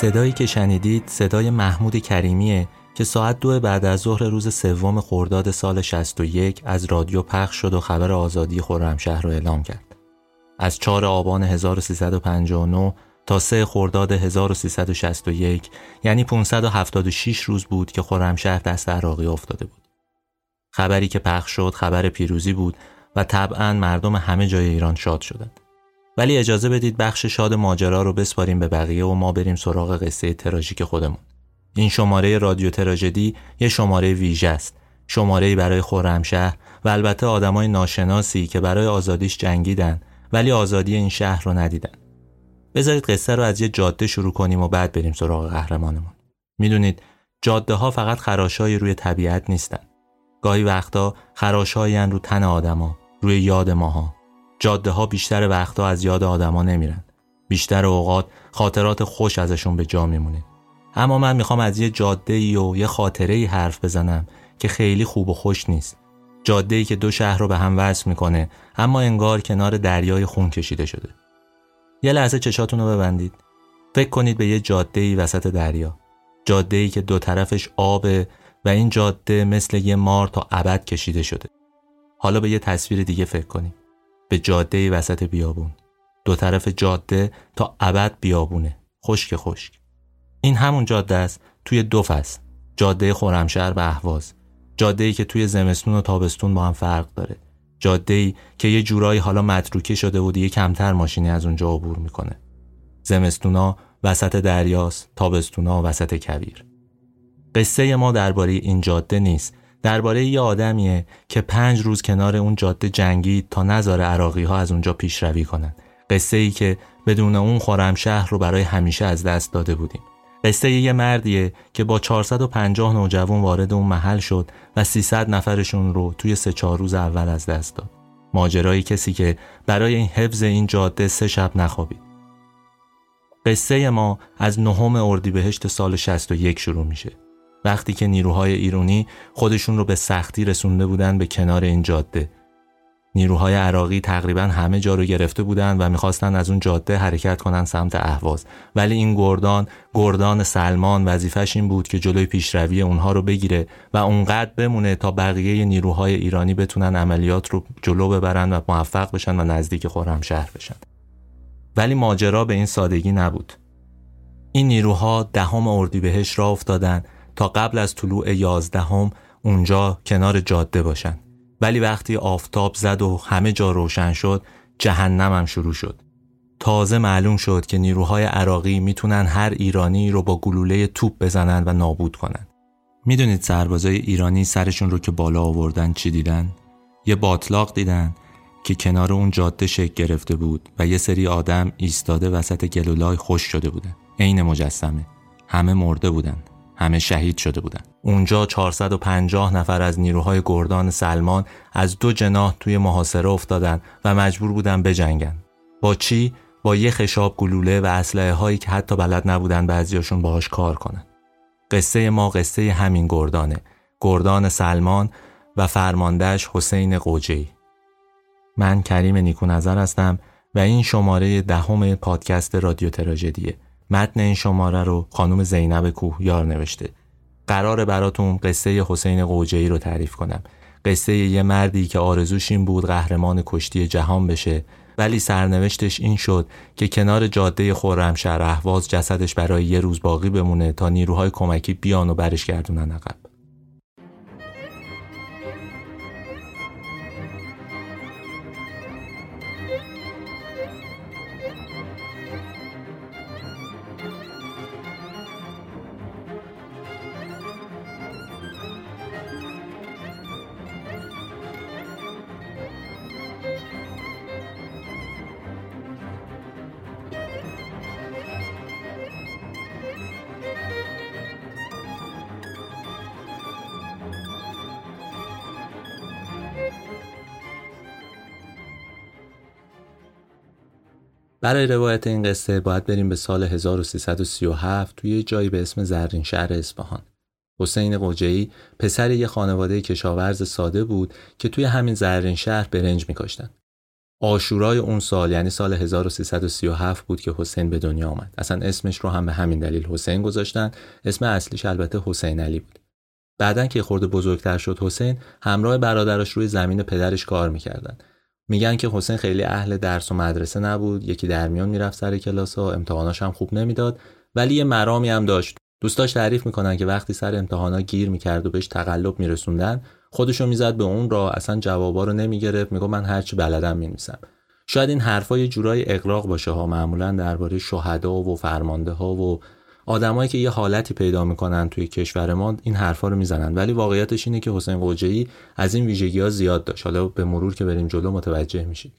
صدایی که شنیدید صدای محمود کریمیه که ساعت دو بعد از ظهر روز سوم خرداد سال 61 از رادیو پخش شد و خبر آزادی خرمشهر را اعلام کرد. از 4 آبان 1359 تا 3 خرداد 1361 یعنی 576 روز بود که خرمشهر دست عراقی افتاده بود. خبری که پخش شد خبر پیروزی بود و طبعا مردم همه جای ایران شاد شدند. ولی اجازه بدید بخش شاد ماجرا رو بسپاریم به بقیه و ما بریم سراغ قصه تراژیک خودمون. این شماره رادیو تراژدی یه شماره ویژه است. شماره برای خرمشهر و البته آدمای ناشناسی که برای آزادیش جنگیدن ولی آزادی این شهر رو ندیدن. بذارید قصه رو از یه جاده شروع کنیم و بعد بریم سراغ قهرمانمون. می‌دونید جاده ها فقط خراشای روی طبیعت نیستن. گاهی وقتا خراشهایی رو تن آدما، روی یاد ماها. جاده ها بیشتر وقتا از یاد آدما نمیرن. بیشتر اوقات خاطرات خوش ازشون به جا میمونه. اما من می‌خوام از یه جاده ای و یه خاطره ای حرف بزنم که خیلی خوب و خوش نیست. جاده ای که دو شهر رو به هم وصل می‌کنه اما انگار کنار دریای خون کشیده شده. یه لحظه چشاتون رو ببندید. فکر کنید به یه جاده ای وسط دریا. جاده ای که دو طرفش آبه و این جاده مثل یه مار تا ابد کشیده شده. حالا به یه تصویر دیگه فکر کنید. به جاده وسط بیابون. دو طرف جاده تا ابد بیابونه. خشک خشک. این همون جاده است توی دو فصل. جاده خرمشهر به اهواز. جاده ای که توی زمستون و تابستون با هم فرق داره. جاده ای که یه جورایی حالا متروکه شده و دیگه کمتر ماشینی از اونجا عبور می‌کنه. زمستونا وسط دریاست، تابستونا وسط کویر. قصه ما درباره این جاده نیست. درباره یه آدمیه که پنج روز کنار اون جاده جنگید تا نظر عراقی ها از اونجا پیشروی کنن. قصه ای که بدون اون خورم شهر رو برای همیشه از دست داده بودیم. قصه یه مردیه که با 450 نوجوان وارد اون محل شد و 300 نفرشون رو توی سه چهار روز اول از دست داد. ماجرای کسی که برای این حفظ این جاده سه شب نخوابید. قصه ما از نهم اردیبهشت سال 61 شروع میشه. وقتی که نیروهای ایرانی خودشون رو به سختی رسونده بودن به کنار این جاده. نیروهای عراقی تقریبا همه جا رو گرفته بودند و می‌خواستن از اون جاده حرکت کنن سمت اهواز. ولی این گردان گردان سلمان وظیفش این بود که جلوی پیشروی اونها رو بگیره و اونقدر بمونه تا بقیه نیروهای ایرانی بتونن عملیات رو جلو ببرن و موفق بشن و نزدیک خرمشهر بشن. ولی ماجرا به این سادگی نبود. این نیروها دهم اردیبهشت را افتادن تا قبل از طلوع یازدهم اونجا کنار جاده باشن ولی وقتی آفتاب زد و همه جا روشن شد جهنمم شروع شد. تازه معلوم شد که نیروهای عراقی می‌تونن هر ایرانی رو با گلوله توپ بزنن و نابود کنن. می‌دونید سربازای ایرانی سرشون رو که بالا آوردن چی دیدن؟ یه باطلاق دیدن که کنار اون جاده شکل گرفته بود و یه سری آدم ایستاده وسط گلولای خوش شده بودن. عین مجسمه. همه مرده بودن. همه شهید شده بودند. اونجا 450 نفر از نیروهای گردان سلمان از دو جناح توی محاصره افتادن و مجبور بودن بجنگن. با چی؟ با یه خشاب گلوله و اسلحه هایی که حتی بلد نبودن بعضیاشون باهاش کار کنن. قصه ما قصه همین گردانه. گردان سلمان و فرماندهش حسین قوجی. من کریم نیکو نظر هستم و این شماره دهم پادکست رادیو تراژدیه. متن این شماره رو خانم زینب کوهیار نوشته. قرار براتون قصه حسین قوجهی رو تعریف کنم. قصه یه مردی که آرزوش این بود قهرمان کشتی جهان بشه ولی سرنوشتش این شد که کنار جاده خرمشهر اهواز جسدش برای یه روز باقی بمونه تا نیروهای کمکی بیان و برش گردونن عقب. برای روایت این قصه باید بریم به سال 1337 توی جایی به اسم زرین شهر اصفهان. حسین قجعی پسر یه خانواده کشاورز ساده بود که توی همین زرین شهر برنج میکاشتن. آشورای اون سال یعنی سال 1337 بود که حسین به دنیا آمد. اصلا اسمش رو هم به همین دلیل حسین گذاشتن. اسم اصلیش البته حسین علی بود. بعدا که خورده بزرگتر شد حسین همراه برادرش روی زمین پدرش کار می‌کردن. میگن که حسین خیلی اهل درس و مدرسه نبود. یکی در میان می‌رفت سر کلاس ها امتحاناش هم خوب نمی‌داد. ولی یه مرامی هم داشت. دوستاش تعریف می‌کنن که وقتی سر امتحانا گیر می‌کرد و بهش تقلب میرسوندن خودشو می‌زد به اون را اصلا جوابا رو نمی‌گرفت. میگه من هرچی بلدم می‌نویسم. شاید این حرفا یه جورای اقراق باشه ها. معمولا درباره شهدا و فرمانده ها و آدمایی که یه حالتی پیدا می‌کنن توی کشور ما این حرفا رو می‌زنن. ولی واقعیتش اینه که حسین قوجه‌ای از این ویژگی ها زیاد داشت. حالا به مرور که بریم جلو متوجه میشید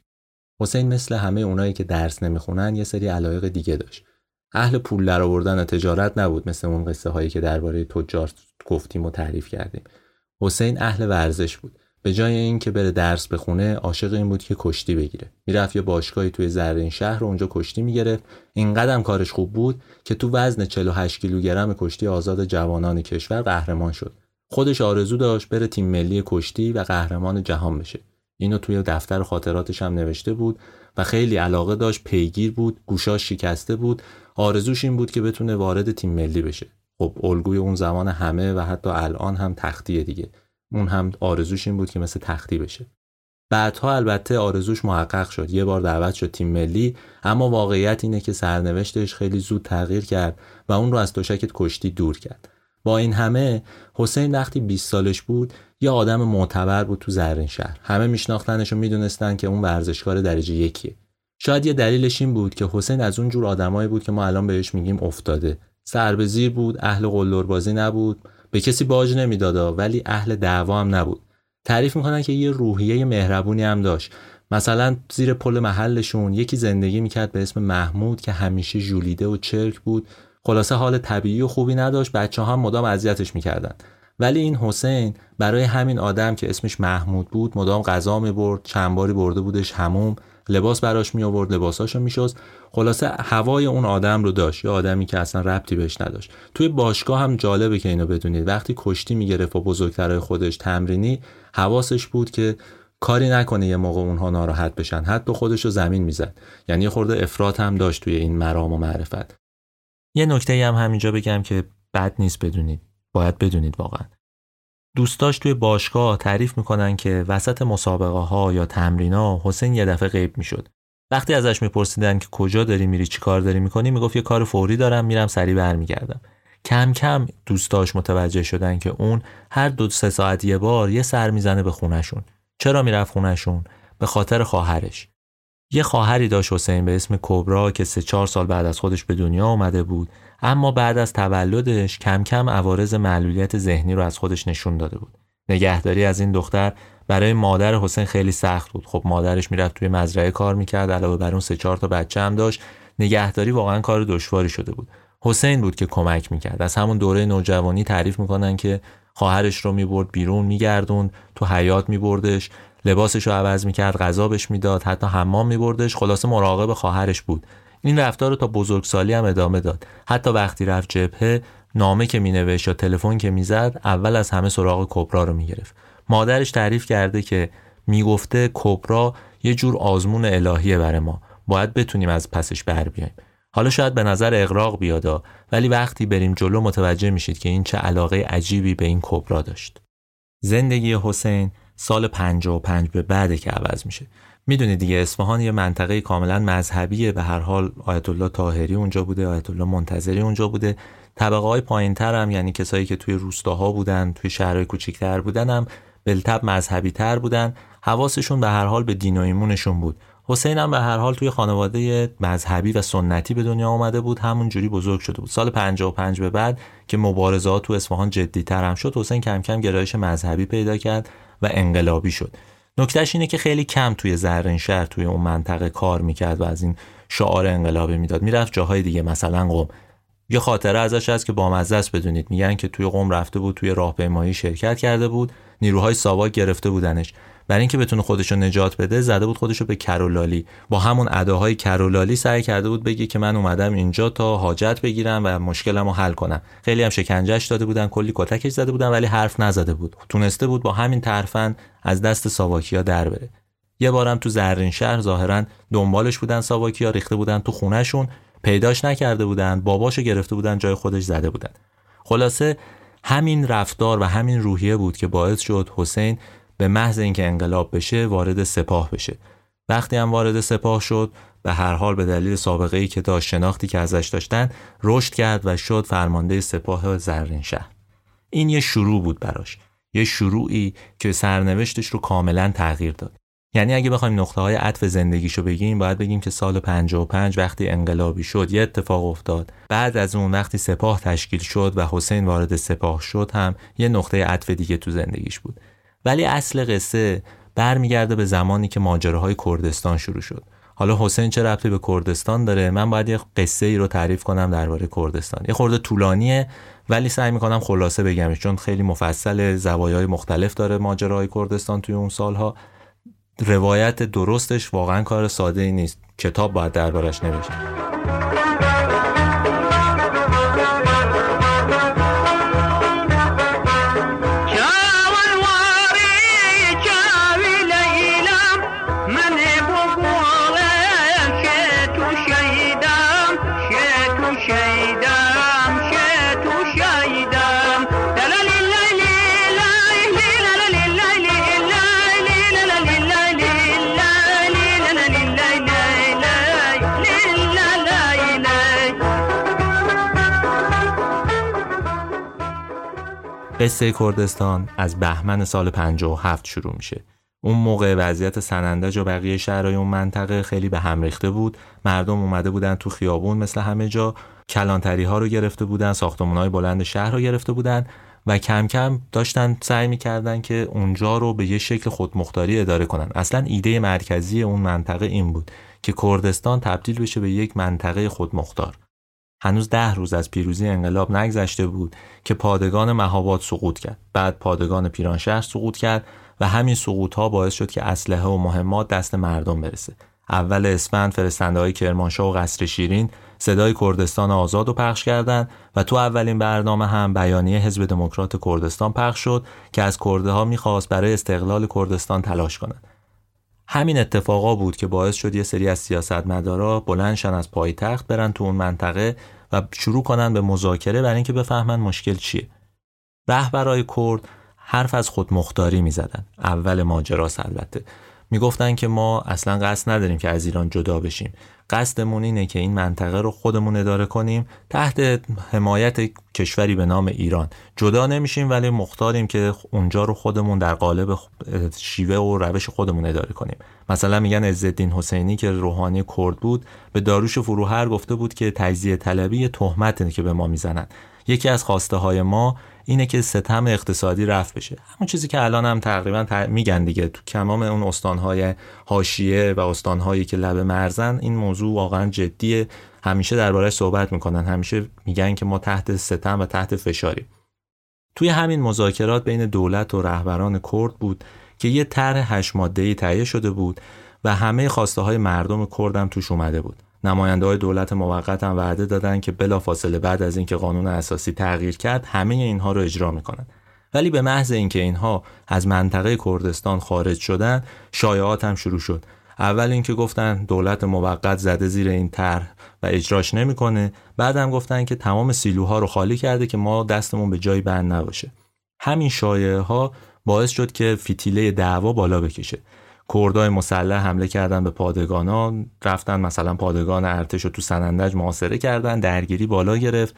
حسین مثل همه اونایی که درس نمی‌خونن یه سری علایق دیگه داشت. اهل پول درآوردن تجارت نبود مثل اون قصه هایی که درباره تجار گفتیم و تعریف کردیم. حسین اهل ورزش بود. به جای اینکه بره درس بخونه عاشق این بود که کشتی بگیره. می‌رفت یه باشگاهی توی زرین شهر اونجا کشتی می‌گرفت. اینقدر کارش خوب بود که تو وزن 48 کیلوگرم کشتی آزاد جوانان کشور قهرمان شد. خودش آرزو داشت بره تیم ملی کشتی و قهرمان جهان بشه. اینو توی دفتر خاطراتش هم نوشته بود و خیلی علاقه داشت پیگیر بود گوشاش شکسته بود. آرزوش این بود که بتونه وارد تیم ملی بشه. خب الگوی اون زمان همه و حتی الان هم تختیه دیگه. اون هم آرزوش این بود که مثل تختی بشه. بعدها البته آرزوش محقق شد. یه بار دعوت شد تیم ملی اما واقعیت اینه که سرنوشتش خیلی زود تغییر کرد و اون رو از تشکت کشتی دور کرد. با این همه حسین وقتی 20 سالش بود یه آدم معتبر بود تو زرین شهر. همه میشناختنش و می‌دونستن که اون ورزشکار درجه یکیه. شاید یه دلیلش این بود که حسین از اون جور آدمایی بود که ما الان بهش میگیم افتاده. سر به زیر بود اهل قلدر بازی نبود. به کسی باج نمیدادا ولی اهل دعوا هم نبود. تعریف می‌کنن که یه روحیه مهربونی هم داشت. مثلا زیر پل محلشون یکی زندگی می‌کرد به اسم محمود که همیشه ژولیده و چرک بود. خلاصه حال طبیعی و خوبی نداشت بچه هم مدام اذیتش می‌کردن. ولی این حسین برای همین آدم که اسمش محمود بود مدام غذا می‌برد چند باری برده بودش هموم لباس براش می آورد لباساشو میشست. خلاصه هوای اون آدم رو داشت. یا آدمی که اصلا ربطی بهش نداشت. توی باشگاه هم جالبه که اینو بدونید. وقتی کشتی می‌گرفت و بزرگترهای خودش تمرینی حواسش بود که کاری نکنه یه موقع اونها ناراحت بشن. حتی خودش رو زمین می‌زد. یعنی خورده افراد هم داشت توی این مرام و معرفت. یه نکته هم همینجا بگم که بد نیست بدونید. باید بدونید واقعا. دوستاش توی باشگاه تعریف می‌کنن که وسط مسابقه ها یا ها حسین یه دفعه غیب می‌شد. وقتی ازش میپرسیدن که کجا داری میری چی کار داری می‌کنی می‌گفت یه کار فوری دارم میرم سریع برمیگردم. کم کم دوستاش متوجه شدن که اون هر دو سه ساعت یه بار یه سر می‌زنه به خونشون چرا می‌رفت خونشون به خاطر خواهرش. یه خواهری داشت حسین به اسم کبرا که سه چهار سال بعد از خودش به دنیا آمده بود. اما بعد از تولدش کم کم عوارض معلولیت ذهنی رو از خودش نشون داده بود. نگهداری از این دختر برای مادر حسین خیلی سخت بود. خب مادرش می‌رفت توی مزرعه کار می‌کرد علاوه بر اون سه چهار تا بچه هم داشت. نگهداری واقعا کار دشواری شده بود. حسین بود که کمک می‌کرد. از همون دوره نوجوانی تعریف می‌کنن که خواهرش رو می‌برد بیرون میگردون تو حیات میبردش لباسش رو عوض می‌کرد غذا بهش می‌داد حتی حمام میبردش. خلاصه مراقب خواهرش بود. این رفتار رو تا بزرگسالی هم ادامه داد. حتی وقتی رفت جبهه نامه که مینوشت یا تلفن که می‌زد اول از همه سراغ کبرا رو می‌گرفت. مادرش تعریف کرده که می‌گفته کبرا یه جور آزمون الهیه برای ما. باید بتونیم از پسش بر بیایم. حالا شاید به نظر اغراق بیادا ولی وقتی بریم جلو متوجه میشید که این چه علاقه عجیبی به این کبرا داشت. زندگی حسین سال 55 به بعد که عوض میشه. می‌دونید دیگه اصفهان یه منطقه کاملا مذهبیه. به هر حال آیت الله طاهری اونجا بوده آیت الله منتظری اونجا بوده. طبقه های پایین هم یعنی کسایی که توی روستاها بودن توی شهرهای کوچیکتر بودن هم بلتب مذهبی تر بودن. حواسشون به هر حال به دین و ایمونشون بود. حسین هم به هر حال توی خانواده مذهبی و سنتی به دنیا آمده بود. همون جوری بزرگ شده بود. سال 55 به بعد که مبارزات تو اصفهان جدیتر هم شد حسین کم کم گرایش مذهبی پیدا کرد و انقلابی شد. نکتهش اینه که خیلی کم توی زرین شهر توی اون منطقه کار می‌کرد و از این شعار انقلابی می‌داد. می‌رفت جاهای دیگه مثلا قم. یه خاطره ازش هست که با است بدونید. میگن که توی قم رفته بود توی راهپیمایی شرکت کرده بود. نیروهای ساواک گرفته بودنش. برای اینکه بتونه خودش رو نجات بده زده بود خودش رو به کرولالی. با همون اداهای کرولالی سعی کرده بود بگه که من اومدم اینجا تا حاجت بگیرم و مشکلم رو حل کنم. خیلی هم شکنجهش داده بودن کلی کتکش زده بودن ولی حرف نزده بود. تونسته بود با همین ترفن از دست ساواکیا در بره. یه بارم تو زرین شهر ظاهرا دنبالش بودن ساواکیا ریخته بودن تو خونهشون پیداش نکرده بودن باباشو گرفته بودن جای خودش زده بودن. خلاصه همین رفتار و همین روحیه بود که باعث شد حسین به محض اینکه انقلاب بشه وارد سپاه بشه. وقتی هم وارد سپاه شد به هر حال به دلیل سابقه ای که داشت شناختی که ازش داشتن رشد کرد و شد فرمانده سپاه زرین شهر. این یه شروع بود براش. یه شروعی که سرنوشتش رو کاملا تغییر داد. یعنی اگه بخوایم نقطه های عطف زندگیشو بگیم باید بگیم که سال 55 وقتی انقلابی شد یه اتفاق افتاد. بعد از اون وقتی سپاه تشکیل شد و حسین وارد سپاه شد هم یه نقطه عطف دیگه تو زندگیش بود. ولی اصل قصه برمیگرده به زمانی که ماجراهای کردستان شروع شد. حالا حسین چه ربطی به کردستان داره؟ من باید یه قصه ای رو تعریف کنم درباره کردستان. یه خورده طولانیه ولی سعی می‌کنم خلاصه بگمش چون خیلی مفصل زوایای مختلف داره ماجراهای کردستان توی اون سالها. روایت درستش واقعا کار ساده ای نیست. کتاب باید دربارش نوشت. قصه کردستان از بهمن سال 57 شروع میشه. اون موقع وضعیت سنندج و بقیه شهرهای اون منطقه خیلی به هم ریخته بود. مردم اومده بودن تو خیابون مثل همه جا کلانتری ها رو گرفته بودن، ساختمون های بلند شهر رو گرفته بودن و کم کم داشتن سعی می‌کردن که اونجا رو به یه شکل خودمختاری اداره کنن. اصلا ایده مرکزی اون منطقه این بود که کردستان تبدیل بشه به یک منطقه خودمختار. هنوز ده روز از پیروزی انقلاب نگذشته بود که پادگان مهاباد سقوط کرد. بعد پادگان پیرانشهر سقوط کرد و همین سقوط ها باعث شد که اسلحه و مهمات دست مردم برسه. اول اسفند فرستنده های کرمانشاه و قصر شیرین صدای کردستان آزاد رو پخش کردند و تو اولین برنامه هم بیانیه حزب دموکرات کردستان پخش شد که از کرده ها می‌خواست برای استقلال کردستان تلاش کنند همین اتفاقا بود که باعث شد یه سری از سیاستمدارا بلندشن از پایتخت برن تو اون منطقه و شروع کنن به مذاکره برای اینکه بفهمن مشکل چیه. رهبرای کرد حرف از خود مختاری می زدن. اول ماجراست البته. می‌گفتن که ما اصلا قصد نداریم که از ایران جدا بشیم. قصدمون اینه که این منطقه رو خودمون اداره کنیم تحت حمایت کشوری به نام ایران. جدا نمیشیم ولی مختاریم که اونجا رو خودمون در قالب شیوه و روش خودمون اداره کنیم. مثلا میگن عزالدین حسینی که روحانی کرد بود به داروش فروهر گفته بود که تجزیه طلبی تهمت که به ما می‌زنن. یکی از خواسته های ما اینه که ستم اقتصادی رفت بشه. همون چیزی که الان هم تقریبا میگن دیگه. تو کمام اون استانهای حاشیه و استانهایی که لب مرزن این موضوع واقعا جدیه. همیشه دربارش صحبت می‌کنن. همیشه میگن که ما تحت ستم و تحت فشاریم. توی همین مذاکرات بین دولت و رهبران کرد بود که یه طرح هشت ماده تهیه شده بود و همه خواسته های مردم کرد هم توش اومده بود. نماینده های دولت موقت هم وعده دادن که بلافاصله بعد از اینکه قانون اساسی تغییر کرد همه اینها رو اجرا می‌کنن. ولی به محض اینکه اینها از منطقه کردستان خارج شدن شایعات هم شروع شد. اول اینکه گفتن دولت موقت زده زیر این طرح و اجراش نمی‌کنه. بعدم گفتن که تمام سیلوها رو خالی کرده که ما دستمون به جای بند نباشه. همین شایعه ها باعث شد که فتیله دعوا بالا بکشه. کردای مسلح حمله کردن به پادگانا رفتن مثلا پادگان ارتش رو تو سنندج محاصره کردن درگیری بالا گرفت.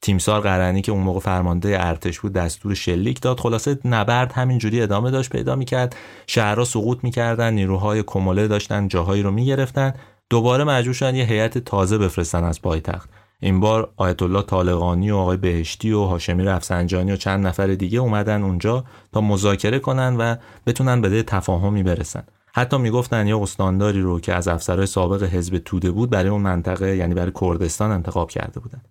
تیمسار قرنی که اون موقع فرمانده ارتش بود دستور شلیک داد. خلاصه نبرد همینجوری ادامه داشت پیدا می‌کرد. شهرها سقوط می‌کردن نیروهای کموله داشتن جاهایی رو می‌گرفتن. دوباره مجبور شدن یه هیئت تازه بفرستن از پایتخت. این بار آیت الله طالقانی و آقای بهشتی و هاشمی رفسنجانی و چند نفر دیگه اومدن اونجا تا مذاکره کنن و بتونن به تفاهمی برسن حتی می‌گفتن یه استانداری رو که از افسرهای سابق حزب توده بود برای اون منطقه یعنی برای کردستان انتخاب کرده بودن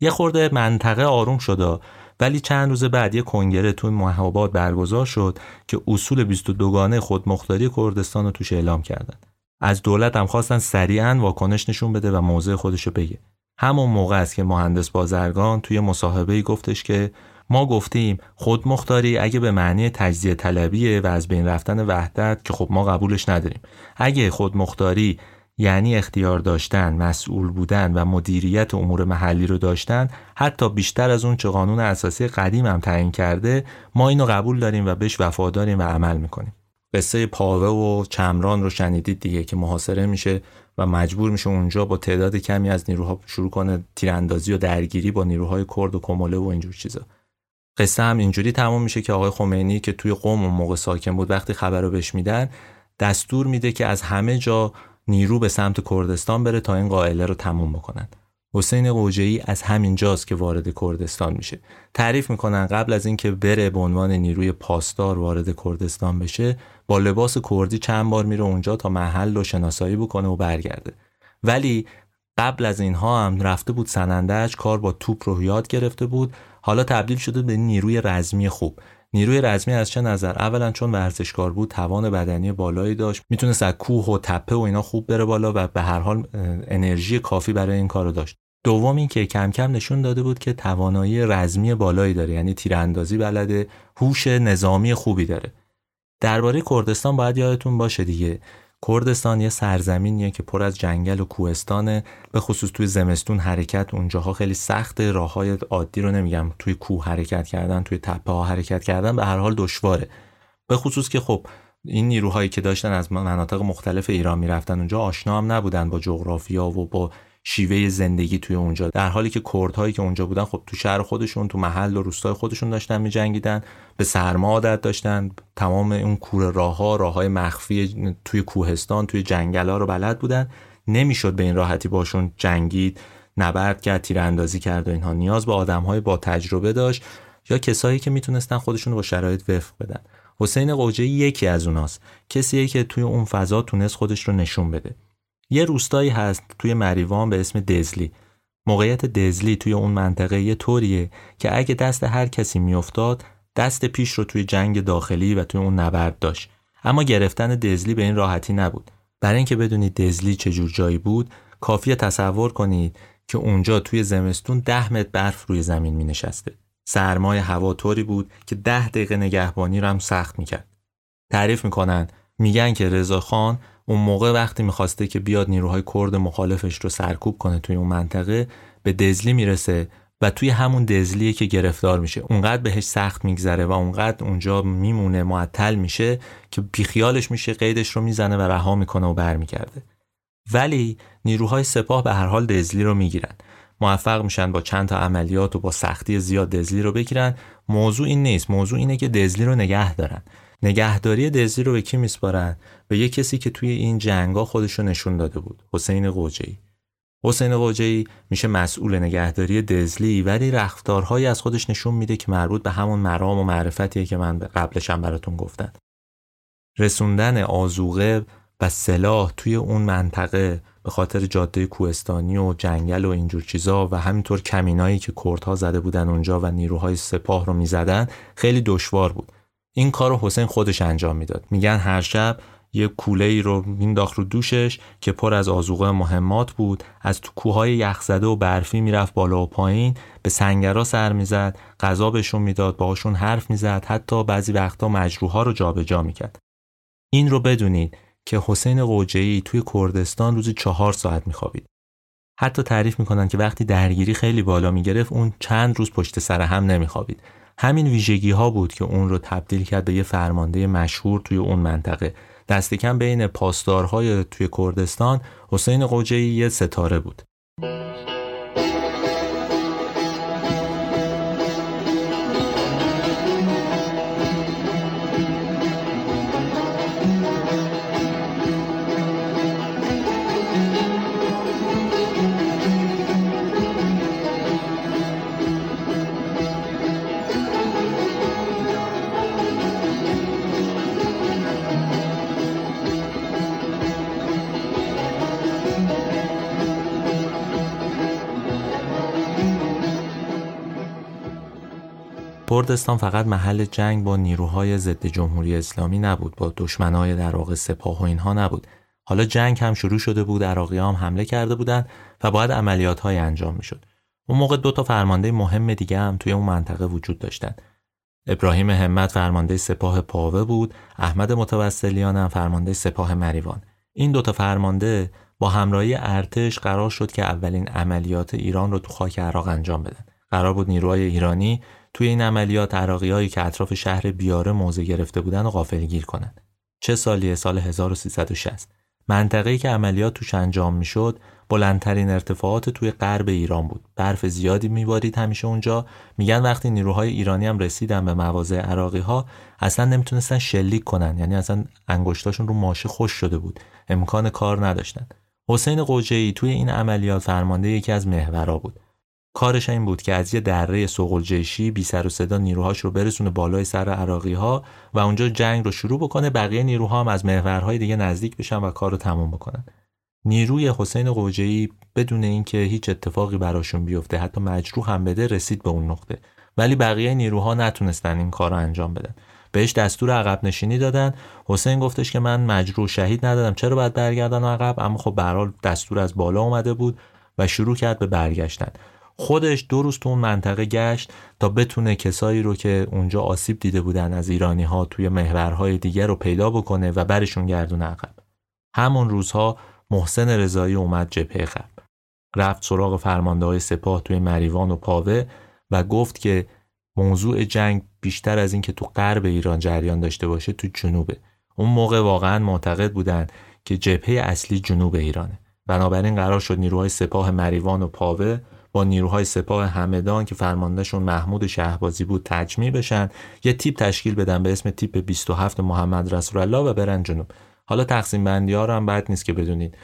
یه خورده منطقه آروم شد ولی چند روز بعد یه کنگره توی مهاباد برگزار شد که اصول 22 گانه خودمختاری کردستان رو توش اعلام کردن. از دولت هم خواستن سریعا واکنش نشون بده و موضع خودشو بگه. همون موقع است که مهندس بازرگان توی مصاحبه گفتش که ما گفتیم خودمختاری اگه به معنی تجزیه طلبیه و از بین رفتن وحدت که خب ما قبولش نداریم. اگه خودمختاری یعنی اختیار داشتن، مسئول بودن و مدیریت امور محلی رو داشتن حتی بیشتر از اون چه قانون اساسی قدیم هم تعیین کرده ما اینو قبول داریم و بهش وفاداریم و عمل می‌کنیم. قصه پاوه و چمران رو شنیدید دیگه که محاصره میشه. و مجبور میشه اونجا با تعداد کمی از نیروها شروع کنه تیراندازی و درگیری با نیروهای کرد و کموله و اینجور چیزا. قصه هم اینجوری تموم میشه که آقای خمینی که توی قوم اون موقع ساکن بود وقتی خبر رو بهش میدن دستور میده که از همه جا نیرو به سمت کردستان بره تا این قائله رو تموم بکنن. حسین قوجه‌ای از همین جاست که وارد کردستان میشه. تعریف می‌کنن قبل از اینکه بره به عنوان نیروی پاسدار وارد کردستان بشه با لباس کردی چند بار میره اونجا تا محل رو شناسایی بکنه و برگرده. ولی قبل از اینها هم رفته بود سنندج کار با توپ رو یاد گرفته بود. حالا تبدیل شده به نیروی رزمی خوب. نیروی رزمی از چه نظر؟ اولا چون ورزشکار بود توان بدنی بالایی داشت می‌تونست از کوه و تپه و اینا خوب بره بالا و به هر حال انرژی کافی برای این کارو داشت. دوم این که کم کم نشون داده بود که توانایی رزمی بالایی داره یعنی تیراندازی بلده هوش نظامی خوبی داره. درباره کردستان باید یادتون باشه دیگه. کردستان یه سرزمینیه که پر از جنگل و کوهستانه. به خصوص توی زمستون حرکت اونجاها خیلی سخته. راه های عادی رو نمیگم. توی کوه حرکت کردن توی تپه ها حرکت کردن به هر حال دشواره. به خصوص که خب این نیروهایی که داشتن از مناطق مختلف ایران می‌رفتن اونجا آشنا هم نبودن با جغرافیا و با شیوه زندگی توی اونجا. در حالی که کردهایی که اونجا بودن خب تو شهر خودشون تو محل و روستای خودشون داشتن میجنگیدن به سرما عادت داشتن. تمام اون کوره راه ها راه های مخفی توی کوهستان توی جنگل ها رو بلد بودن. نمی‌شد به این راحتی باشون جنگید نبرد کرد تیراندازی کرد و اینها. نیاز به آدم های با تجربه داشت یا کسایی که می‌تونستن خودشون رو با شرایط وفق بدن. حسین قوجه یکی از اوناست. کسیه که توی اون فضا تونست خودش رو نشون بده. یه روستایی هست توی مریوان به اسم دزلی. موقعیت دزلی توی اون منطقه یه طوریه که اگه دست هر کسی میافتاد دست پیش رو توی جنگ داخلی و توی اون نبرد داشت. اما گرفتن دزلی به این راحتی نبود. برای اینکه بدونید دزلی چجور جایی بود کافیه تصور کنید که اونجا توی زمستون ده متر برف روی زمین می نشسته سرمای هوا طوری بود که ده دقیقه نگهبانی رو هم سخت می‌کرد. تعریف می‌کنن میگن که رضا خان اون موقع وقتی می‌خواسته که بیاد نیروهای کرد مخالفش رو سرکوب کنه توی اون منطقه به دزلی می‌رسه و توی همون دزلیه که گرفتار میشه. اونقدر بهش سخت میگذره و اونقدر اونجا میمونه معطل میشه که بیخیالش میشه قیدش رو می‌زنه و رها می‌کنه و برمیگرده. ولی نیروهای سپاه به هر حال دزلی رو می‌گیرن. موفق میشن با چند تا عملیات و با سختی زیاد دزلی رو بگیرن. موضوع این نیست. موضوع اینه که دزلی رو نگه دارن. نگهداری دزلی رو به کی میسپارن؟ به یه کسی که توی این جنگا خودش رو نشون داده بود حسین قوجی حسین قوجی میشه مسئول نگهداری دزلی ولی رفتارهایی از خودش نشون میده که مربوط به همون مرام و معرفتیه که من قبلشم براتون گفتم. رسوندن آزوغه و سلاح توی اون منطقه به خاطر جاده کوهستانی و جنگل و اینجور چیزا و همینطور کمینایی که کردها زده بودن اونجا و نیروهای سپاه رو می‌زدن خیلی دشوار بود. این کار رو حسین خودش انجام می‌داد. میگن هر شب یه کوله ای رو مینداخت رو دوشش که پر از آزوقه مهمات بود از تو کوههای یخزده و برفی می‌رفت بالا و پایین به سنگرا سر می‌زد غذا بهشون می‌داد باهاشون حرف می‌زد حتی بعضی وقتا مجروحها رو جابجا می‌کرد. این رو بدونید که حسین قوجه‌ای توی کردستان روزی چهار ساعت میخوابید. حتی تعریف می‌کنن که وقتی درگیری خیلی بالا می‌گرفت اون چند روز پشت سر هم نمیخوابید. همین ویژگی ها بود که اون رو تبدیل کرد به یه فرمانده مشهور توی اون منطقه. دست کم بین پاسدارهای توی کردستان حسین قوجهی یه ستاره بود. کردستان فقط محل جنگ با نیروهای ضد جمهوری اسلامی نبود با دشمنای در واقع سپاه و اینها نبود. حالا جنگ هم شروع شده بود عراقی هم حمله کرده بودند و باید عملیات های انجام می‌شد. اون موقع دو تا فرمانده مهم دیگه هم توی اون منطقه وجود داشتند ابراهیم همت فرمانده سپاه پاوه بود احمد متوسلیان هم فرمانده سپاه مریوان. این دوتا فرمانده با همراهی ارتش قرار شد که اولین عملیات ایران رو تو خاک عراق انجام بدن. قرار بود نیروهای ایرانی توی این عملیات عراقی هایی که اطراف شهر بیاره موضع گرفته بودن و غافلگیر کنند چه سالیه؟ سال 1360 منطقه‌ای که عملیات توش انجام می‌شد بلندترین ارتفاعات توی غرب ایران بود. برف زیادی میبارید همیشه اونجا. میگن وقتی نیروهای ایرانی هم رسیدن به مواضع عراقی ها اصلا نمی‌تونستن شلیک کنن. یعنی اصلا انگشتاشون رو ماشه خوش شده بود. امکان کار نداشتن. حسین قوجه‌ای توی این عملیات فرمانده یکی از محورا بود. کارش این بود که از یه دره سغلجشی بی سر و صدا نیروهاش رو برسونه بالای سر عراقی ها و اونجا جنگ رو شروع بکنه بقیه نیروها هم از محورهای دیگه نزدیک بشن و کار رو تموم بکنن. نیروی حسین قوجه‌ای بدون اینکه هیچ اتفاقی براشون بیفته حتی مجروح هم بده رسید به اون نقطه. ولی بقیه نیروها نتونستن این کار رو انجام بدن. بهش دستور عقب نشینی دادن. حسین گفتش که من مجروح شهید ندادم چرا باید برگردن عقب؟ اما خب به دستور از بالا اومده بود و شروع کرد به برگشتن. خودش دو روز تو اون منطقه گشت تا بتونه کسایی رو که اونجا آسیب دیده بودن از ایرانی ها توی محورهای دیگر رو پیدا بکنه و برشون گردون عقب. همون روزها محسن رضایی اومد جبهه غرب. رفت سراغ فرمانده های سپاه توی مریوان و پاوه و گفت که موضوع جنگ بیشتر از اینکه تو غرب ایران جریان داشته باشه تو جنوبه. اون موقع واقعا معتقد بودن که جبهه اصلی جنوب ایرانه. بنابراین قرار شد نیروهای سپاه مریوان و پاوه با نیروهای سپاه همدان که فرماندهشون محمود شهبازی بود تجمیع بشن یه تیپ تشکیل بدن به اسم تیپ 27 محمد رسول الله و برن جنوب. حالا تقسیم بندی ها رو هم بد نیست که بدونید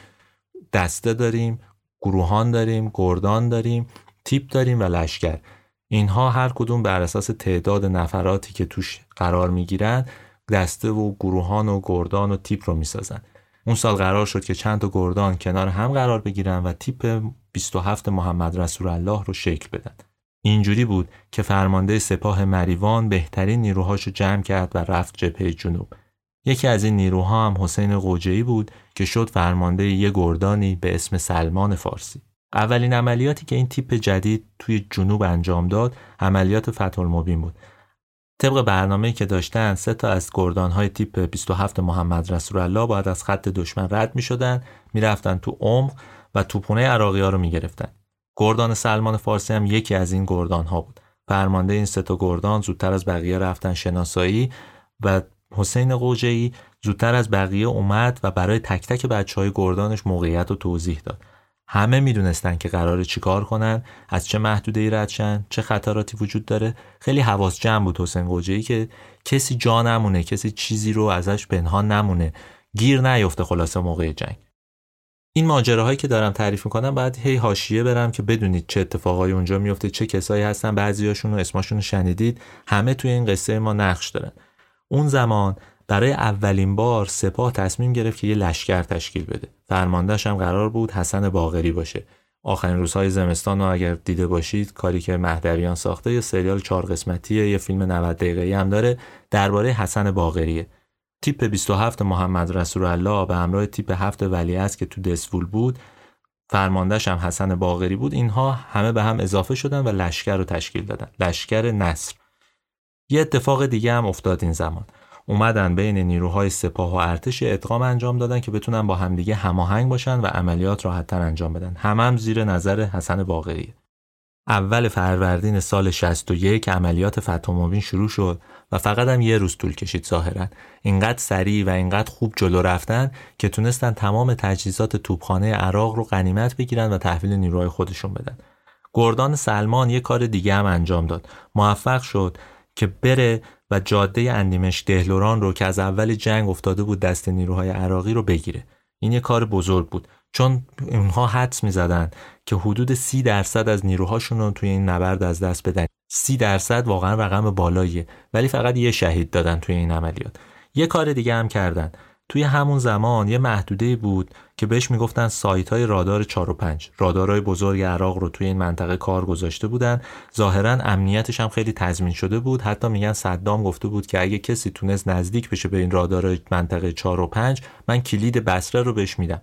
دسته داریم گروهان داریم گردان داریم تیپ داریم و لشکر. اینها هر کدوم بر اساس تعداد نفراتی که توش قرار می‌گیرن دسته و گروهان و گردان و تیپ رو می‌سازن. اون سال قرار شد که چند تا گردان کنار هم قرار بگیرن و تیپ 27 محمد رسول الله رو شکل بدن. اینجوری بود که فرمانده سپاه مریوان بهترین نیروهاشو جمع کرد و رفت جبهه جنوب. یکی از این نیروها هم حسین قوجهی بود که شد فرمانده یه گردانی به اسم سلمان فارسی. اولین عملیاتی که این تیپ جدید توی جنوب انجام داد عملیات فتح المبین بود. طبق برنامه‌ای که داشتن سه تا از گردانهای تیپ 27 محمد رسول الله باید از خط دشمن رد می شدن می رفتن تو عمق و توپونه عراقی ها رو می گرفتن. گردان سلمان فارسی هم یکی از این گردان ها بود. فرمانده این سه تا گردان زودتر از بقیه رفتن شناسایی و حسین قوجه‌ای زودتر از بقیه اومد و برای تک تک بچه های گردانش موقعیت رو توضیح داد. همه می‌دونستن که قرار چیکار کنن از چه محدوده ای رد شن چه خطراتی وجود داره. خیلی حواس جمع بود حسین قوجه‌ای که کسی جا نمونه کسی چیزی رو ازش پنهان نمونه. گیر نیفته خلاصه موقع جنگ. این ماجراهایی که دارم تعریف می‌کنم بعد هی حاشیه برم که بدونید چه اتفاقایی اونجا میفته چه کسایی هستن بعضیاشون رو اسمشون شنیدید. همه توی این قصه ما نقش دارن. اون زمان برای اولین بار سپاه تصمیم گرفت که یه لشکر تشکیل بده. فرماندهش هم قرار بود حسن باغری باشه. آخرین روزهای زمستان رو اگر دیده باشید کاری که مهدویان ساخته یه سریال چهار قسمتیه یه فیلم 90 دقیقه‌ای هم داره درباره حسن باغریه تیپ 27 محمد رسول الله به همراه تیپ 7 ولی است که تو دسفول بود فرماندهش هم حسن باغری بود. اینها همه به هم اضافه شدن و لشکر رو تشکیل دادن. لشکر نصر. یه اتفاق دیگه هم افتاد این زمان. اومدن بین نیروهای سپاه و ارتش ادغام انجام دادن که بتونن با همدیگه هماهنگ باشن و عملیات راحتتر انجام بدن. هم, هم زیر نظر حسن باقری اول فروردین سال 61 عملیات فتح شروع شد و فقط هم یه روز طول کشید ظاهرا. اینقدر سریع و اینقدر خوب جلو رفتن که تونستن تمام تجهیزات توپخانه عراق رو غنیمت بگیرن و تحویل نیروهای خودشون بدن. گردان سلمان یه کار دیگه هم انجام داد. موفق شد. که بره و جاده اندیمش دهلوران رو که از اول جنگ افتاده بود دست نیروهای عراقی رو بگیره. این یه کار بزرگ بود. چون اونها حدس می‌زدن که حدود سی درصد از نیروهاشون رو توی این نبرد از دست بدن. سی درصد واقعا رقم بالاییه. ولی فقط یه شهید دادن توی این عملیات. یه کار دیگه هم کردن. توی همون زمان یه محدوده بود که بهش می‌گفتن سایت های رادار 4 و 5 رادارهای بزرگ عراق رو توی این منطقه کار گذاشته بودن. ظاهرا امنیتش هم خیلی تضمین شده بود. حتی میگن صدام گفته بود که اگه کسی تونست نزدیک بشه به این رادار منطقه 4 و 5 من کلید بسره رو بهش میدم.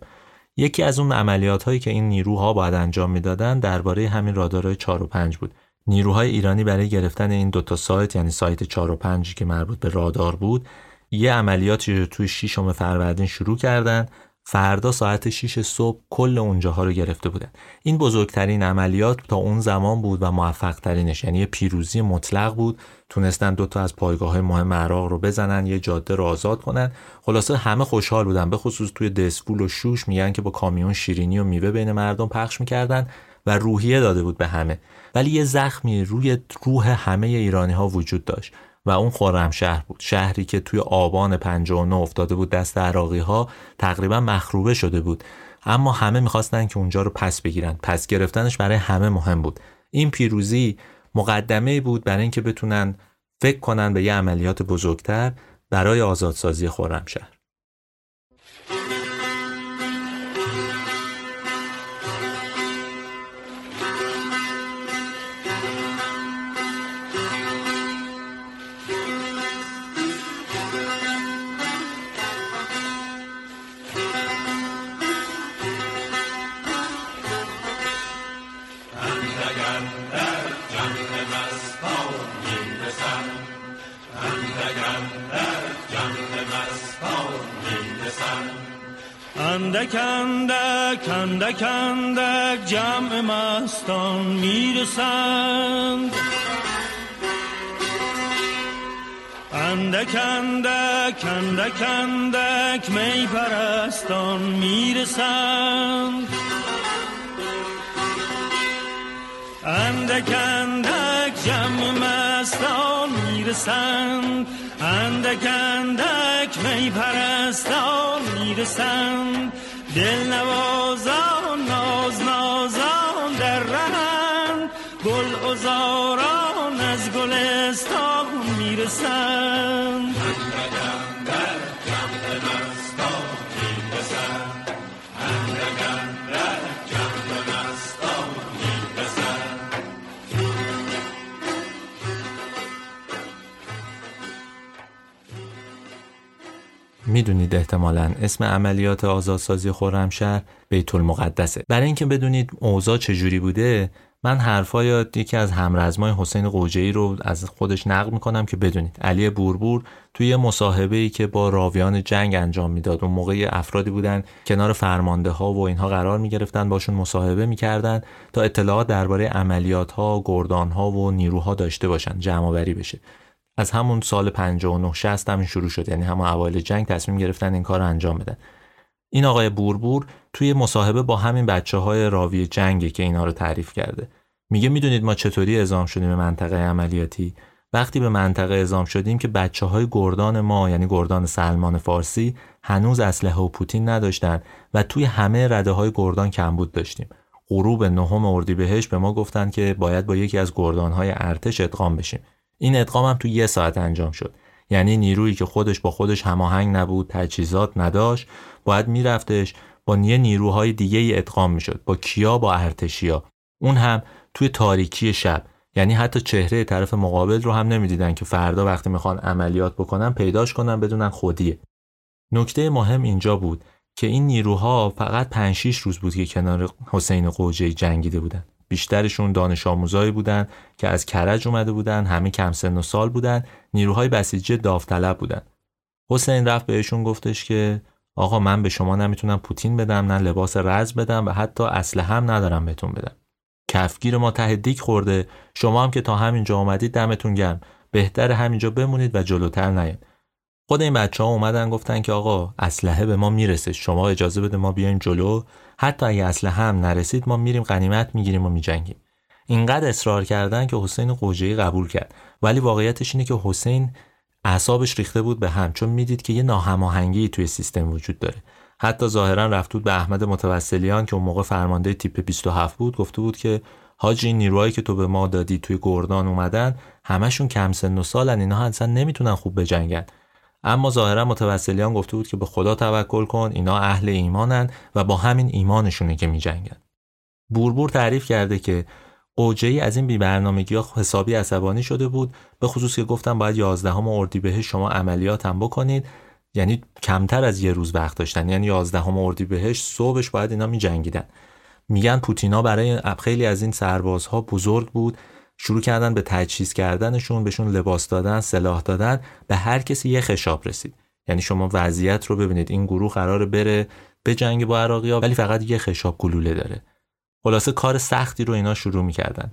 یکی از اون عملیات هایی که این نیروها باید انجام می‌دادن درباره همین رادارهای 4 و 5 بود. نیروهای ایرانی برای گرفتن این دوتا سایت یعنی سایت 4 و 5 که مربوط به رادار بود یه عملیاتی رو توی شیشم فروردین شروع کردن. فردا ساعت 6 صبح کل اونجاها رو گرفته بودن. این بزرگترین عملیات تا اون زمان بود و موفق ترینش یعنی پیروزی مطلق بود. تونستن دوتا از پایگاه های مهم عراق رو بزنن یه جاده رو آزاد کنن. خلاصه همه خوشحال بودن. به خصوص توی دسفول و شوش میگن که با کامیون شیرینی و میوه بین مردم پخش می‌کردن و روحیه داده بود به همه. ولی یه زخمی روی روح همه ایرانی ها وجود داشت. و اون خرمشهر بود. شهری که توی آبان 59 افتاده بود دست عراقی ها تقریبا مخروبه شده بود. اما همه می‌خواستن که اونجا رو پس بگیرن. پس گرفتنش برای همه مهم بود. این پیروزی مقدمه بود برای اینکه بتونن فکر کنن به یه عملیات بزرگتر برای آزادسازی خرمشهر. اندک اندک اندک اندک جمع مستان می‌رسند. اندک اندک اندک اندک می پرستان می‌رسند. اندک اندک جمع مستان می‌رسند. اندک اندک می پرستان می‌رسند. دل نوازان ناز نازان در رهند گل ازاران از گلستان می‌رسند می‌دونید احتمالا اسم عملیات آزادسازی خرمشهر بیت المقدسه برای اینکه بدونید اوضاع چجوری بوده من حرفای یکی از همرزمای حسین قوجهی رو از خودش نقل می‌کنم که بدونید. علی بوربور توی یه مصاحبه ای که با راویان جنگ انجام می‌داد اون موقع افرادی بودن کنار فرمانده ها و اینها قرار می‌گرفتن باشون مصاحبه می‌کردن تا اطلاعات درباره عملیات ها گردان ها و نیروها داشته باشن جمع بشه. از همون سال 59 60 همین شروع شد. یعنی همون اوایل جنگ تصمیم گرفتن این کار انجام بدن. این آقای بوربور توی مصاحبه با همین بچه های راوی جنگی که اینا رو تعریف کرده. میگه می‌دونید ما چطوری اعزام شدیم به منطقه عملیاتی؟ وقتی به منطقه اعزام شدیم که بچه های گردان ما یعنی گردان سلمان فارسی هنوز اسلحه و پوتین نداشتن و توی همه رده های گردان کمبود داشتیم. غروب نهم اردیبهشت به ما گفتن که باید با یکی از گردان های ارتش ادغام بشیم. این ادغام هم تو یه ساعت انجام شد. یعنی نیرویی که خودش با خودش هماهنگ نبود تجهیزات نداشت باید میرفتش با یه نیروهای دیگه ای ادغام می‌شد با کیا با ارتشیا. اون هم توی تاریکی شب. یعنی حتی چهره طرف مقابل رو هم نمی‌دیدن که فردا وقتی می‌خوان عملیات بکنن پیداش کنن بدونن خودیه نکته مهم اینجا بود که این نیروها فقط 5 روز بود که کنار حسین قوجه جنگیده بودن. بیشترشون دانش آموزایی بودن که از کرج اومده بودن همه کم سن و سال بودن نیروهای بسیجی داوطلب بودن. حسین رفت بهشون گفتش که آقا من به شما نمی‌تونم پوتین بدم نه لباس رز بدم و حتی اسلحه هم ندارم بهتون بدم. کفگیر ما ته دیک خورده شما هم که تا همینجا اومدید دمتون گرم. بهتر همینجا بمونید و جلوتر نیاید خود این بچه ها اومدن گفتن که آقا اسلحه به ما می‌رسه شما اجازه بده ما بیایم جلو. حتی اگه اسلحه هم نرسید ما میریم غنیمت می‌گیریم و میجنگیم. اینقدر اصرار کردن که حسین قوجهی قبول کرد. ولی واقعیتش اینه که حسین اعصابش ریخته بود به هم. چون می‌دید که یه ناهماهنگی توی سیستم وجود داره. حتی ظاهرا رفت بود به احمد متوسلیان که اون موقع فرمانده تیپ 27 بود. گفته بود که حاجی این نیروهایی که تو به ما دادی توی گردان اومدن همشون کم سن و سالن. اینا اصلا نمی‌تونن خوب بجنگن. اما ظاهرا متوسلیان گفته بود که به خدا توکل کن اینا اهل ایمانن و با همین ایمانشونه که میجنگن. بوربور تعریف کرده که ای از این بیبرنامگی ها حسابی عصبانی شده بود به خصوص که گفتم باید 11 اردیبهشت شما عملیات هم بکنید یعنی کمتر از یه روز وقت داشتن یعنی 11 اردیبهشت صبحش باید اینا می جنگیدن میگن پوتینا برای خیلی از این سربازها بزرگ بود شروع کردن به تجهیز کردنشون بهشون لباس دادن سلاح دادن به هر کسی یه خشاب رسید. یعنی شما وضعیت رو ببینید این گروه قراره بره به جنگ با عراقی ها ولی فقط یه خشاب گلوله داره. خلاصه کار سختی رو اینا شروع می‌کردن.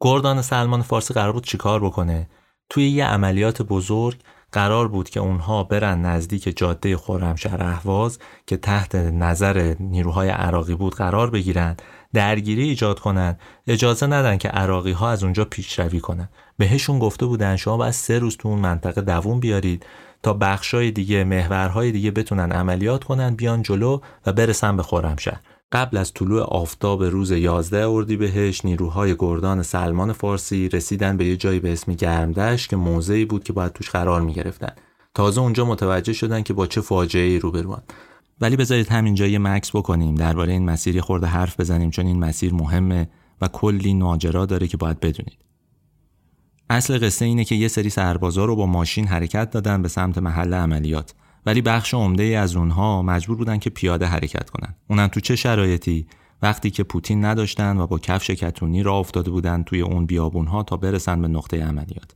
گردان سلمان فارسی قرار بود چیکار بکنه؟ توی یه عملیات بزرگ قرار بود که اونها برن نزدیک جاده خرمشهر اهواز که تحت نظر نیروهای عراقی بود قرار بگیرن درگیری ایجاد کنن اجازه ندن که عراقی ها از اونجا پیشروی کنن بهشون گفته بودن شما باید سه روز تو اون منطقه دووم بیارید تا بخشای دیگه محورهای دیگه بتونن عملیات کنن بیان جلو و برسن به خرمشهر قبل از طلوع آفتاب روز 11 اردیبهشت نیروهای گردان سلمان فارسی رسیدن به یه جایی به اسم گرمدشت که موضعی بود که باید توش قرار می گرفتن. تازه اونجا متوجه شدن که با چه فاجعه ای روبروان. ولی بذارید همینجا یه مکس بکنیم. درباره این مسیر خورده حرف بزنیم چون این مسیر مهمه و کلی ماجرا داره که باید بدونید. اصل قصه اینه که یه سری سربازا رو با ماشین حرکت دادن به سمت محل عملیات. ولی بخش عمده از اونها مجبور بودن که پیاده حرکت کنن. اونم تو چه شرایطی؟ وقتی که پوتین نداشتن و با کفش کتونی را افتاده بودن توی اون بیابونها تا برسن به نقطه عملیات.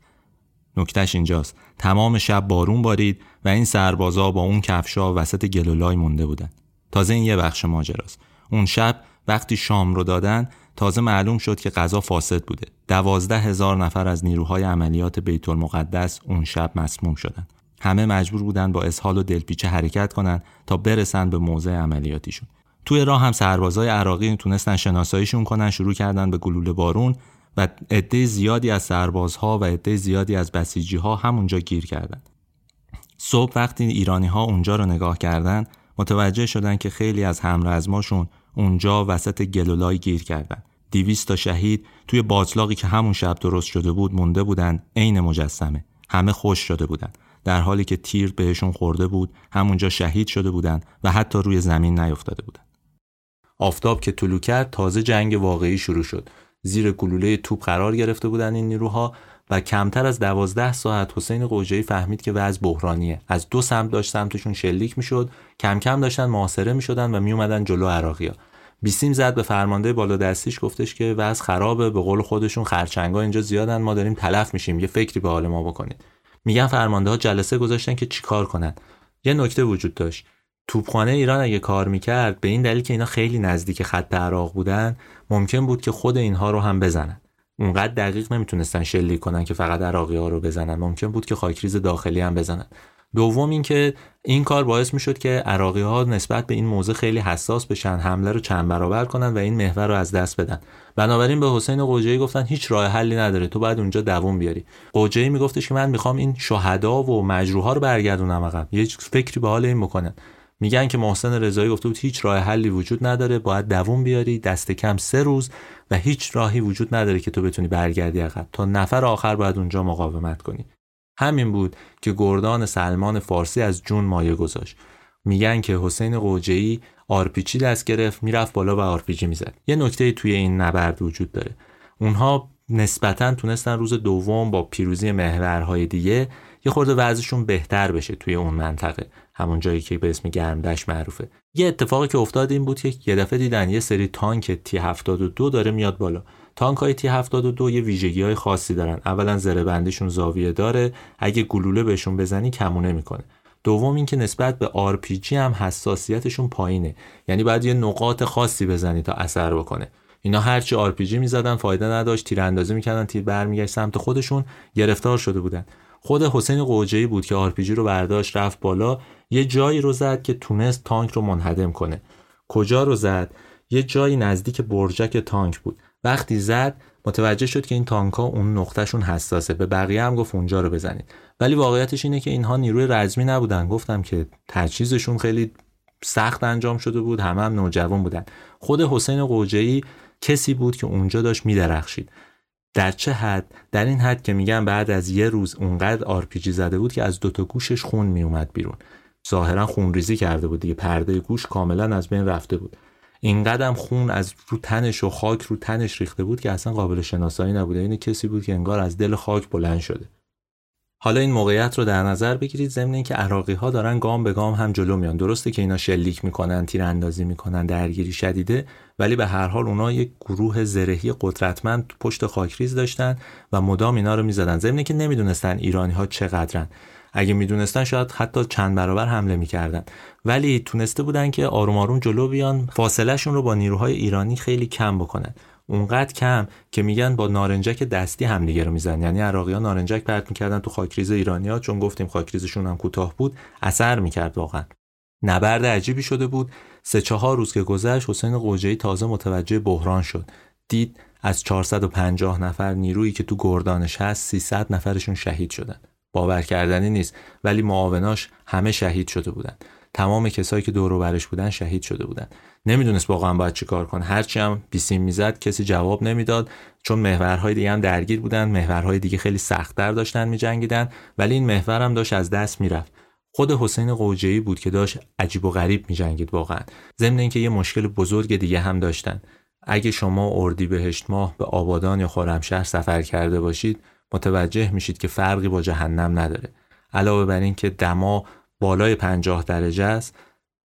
نکتهش اینجاست. تمام شب بارون بارید و این سربازا با اون کفشا وسط گلولای مونده بودن. تازه این یه بخش ماجراست. اون شب وقتی شام رو دادن تازه معلوم شد که غذا فاسد بوده. دوازده هزار نفر از نیروهای عملیات بیت المقدس اون شب مسموم شدن. همه مجبور بودن با اسهال و دلپیچه حرکت کنند تا برسن به موضع عملیاتیشون. توی راه هم سربازای عراقی تونستن شناساییشون کنن شروع کردن به گلوله بارون. و عده زیادی از سربازها و عده زیادی از بسیجی ها همونجا گیر کردن صبح وقتی ایرانی ها اونجا رو نگاه کردن متوجه شدن که خیلی از همرزماشون اونجا وسط گلولای گیر کردن دیویست تا شهید توی باطلاقی که همون شب درست شده بود مونده بودن عین مجسمه همه خوش شده بودن در حالی که تیر بهشون خورده بود همونجا شهید شده بودند و حتی روی زمین نیفتاده بودند. آفتاب که طلو کرد تازه جنگ واقعی شروع شد. زیر گلوله توپ قرار گرفته بودن این نیروها و کمتر از دوازده ساعت حسین قوجهی فهمید که وضع بحرانیه. از دو سمت داشت سمتشون شلیک می‌شد کم کم داشتن محاصره می‌شدن و میومدن جلو عراقیا بیسیم زد به فرمانده بالا دستیش گفتش که وضع خرابه به قول خودشون خرچنگا اینجا زیادن ما داریم تلف میشیم یه فکری به حال ما بکنید. میگن فرمانده ها جلسه گذاشتن که چیکار کنن. یه نکته وجود داشت. توپخانه ایران اگه کار می‌کرد به این دلیل که اینا خیلی نزدیک خط عراق بودن ممکن بود که خود اینها رو هم بزنن. اونقدر دقیق نمی‌تونستن شلیک کنن که فقط عراقی ها رو بزنن. ممکن بود که خاکریز داخلی هم بزنن. دوم اینکه این کار باعث می‌شد که عراقی ها نسبت به این موضوع خیلی حساس بشن حمله رو چند برابر کنن و این محور رو از دست بدن. بنابراین به حسین قوجهی گفتن هیچ راه حلی نداره تو باید اونجا دووم بیاری. قوجهی میگفتش که من می‌خوام این شهدا و مجروحا رو برگردونم عقب. یه فکری به حال این بکنن. میگن که محسن رضایی گفته بود هیچ راه حلی وجود نداره باید دووم بیاری دست کم سه روز و هیچ راهی وجود نداره که تو بتونی برگردی عقب. تا نفر آخر باید اونجا مقاومت کنی. همین بود که گردان سلمان فارسی از جون مایه گذاشت. میگن که حسین قجه‌ای آرپی‌جی دست گرفت می‌رفت بالا و آرپی‌جی می‌زد. یه نکته توی این نبرد وجود داره. اونها نسبتا تونستن روز دوم با پیروزی محورهای دیگه یه خورده وضعشون بهتر بشه توی اون منطقه. همون جایی که به اسم گرمدش معروفه. یه اتفاقی که افتاد این بود که یه دفعه دیدن یه سری تانک تی 72 داره میاد بالا. تانک های تی 72 یه ویژگی های خاصی دارن. اولا زره بندیشون زاویه داره. اگه گلوله بهشون بزنی کمونه می‌کنه. دوم اینکه نسبت به RPG هم حساسیتشون پایینه. یعنی باید یه نقاط خاصی بزنی تا اثر بکنه. اینا هرچی RPG می‌زدن فایده نداشت. تیر اندازی می‌کردن تیر برمیگشت سمت خودشون. گرفتار شده بودن. خود حسین قوجهی بود که RPG رو برداشت رفت بالا یه جایی رو زد که تونست تانک رو منهدم کنه. کجا رو زد؟ یه جایی نزدیک برجک تانک بود. وقتی زد متوجه شد که این تانک ها اون نقطه‌شون حساسه. به بقیه هم گفت اونجا رو بزنید. ولی واقعیتش اینه که اینها نیروی رزمی نبودن. گفتم که تجهیزشون خیلی سخت انجام شده بود. همه هم نوجوان بودن. خود حسین قجه‌ای کسی بود که اونجا داشت میدرخشید. در چه حد؟ در این حد که میگن بعد از یه روز اونقدر آرپی‌جی زده بود که از دوتا گوشش خون میومد بیرون. ظاهرا خونریزی کرده بود دیگه پرده گوش کاملا از بین رفته بود. اینقدر خون از رو تنش و خاک رو تنش ریخته بود که اصلا قابل شناسایی نبوده. این کسی بود که انگار از دل خاک بلند شده. حالا این موقعیت رو در نظر بگیرید ضمن اینکه عراقی ها دارن گام به گام هم جلو میان. درسته که اینا شلیک می‌کنن تیراندازی می‌کنن درگیری شدیده ولی به هر حال اونا یک گروه زرهی قدرتمند پشت خاکریز داشتن و مدام اینا رو می‌زدن. ضمن که نمی‌دونستن ایرانی ها چقدرن. اگه می‌دونستن شاید حتی چند برابر حمله می‌کردن. ولی تونسته بودن که آروم آروم جلو بیان فاصلهشون رو با نیروهای ایرانی خیلی کم بکنن. اونقدر کم که میگن با نارنجک دستی همدیگه رو میزن یعنی عراقی ها نارنجک پرت می‌کردن تو خاکریز ایرانی ها چون گفتیم خاکریزشون هم کوتاه بود اثر می‌کرد واقعا. نبرد عجیبی شده بود. سه چهار روز که گذشت حسین قوجهی تازه متوجه بحران شد. دید از 450 نفر نیرویی که تو گردانش هست 300 نفرشون شهید شدن. باور کردنی نیست ولی معاوناش همه شهید شده بودن. تمام کسایی که دور برش بودن شهید شده بودن. نمی‌دونست واقعا باید چیکار کنه. هرچی هم بیسیم می‌زد کسی جواب نمی‌داد. چون محورهای دیگه هم درگیر بودن محورهای دیگه خیلی سختتر داشتن میجنگیدن ولی این محور هم داشت از دست می‌رفت. خود حسین قوجهی بود که داشت عجیب و غریب میجنگید واقعا. ضمن اینکه یه مشکل بزرگ دیگه هم داشتن. اگه شما اردیبهشت ماه به آبادان یا خرمشهر سفر کرده باشید متوجه میشید که فرقی با جهنم نداره. علاوه بر اینکه دما بالای 50 درجه است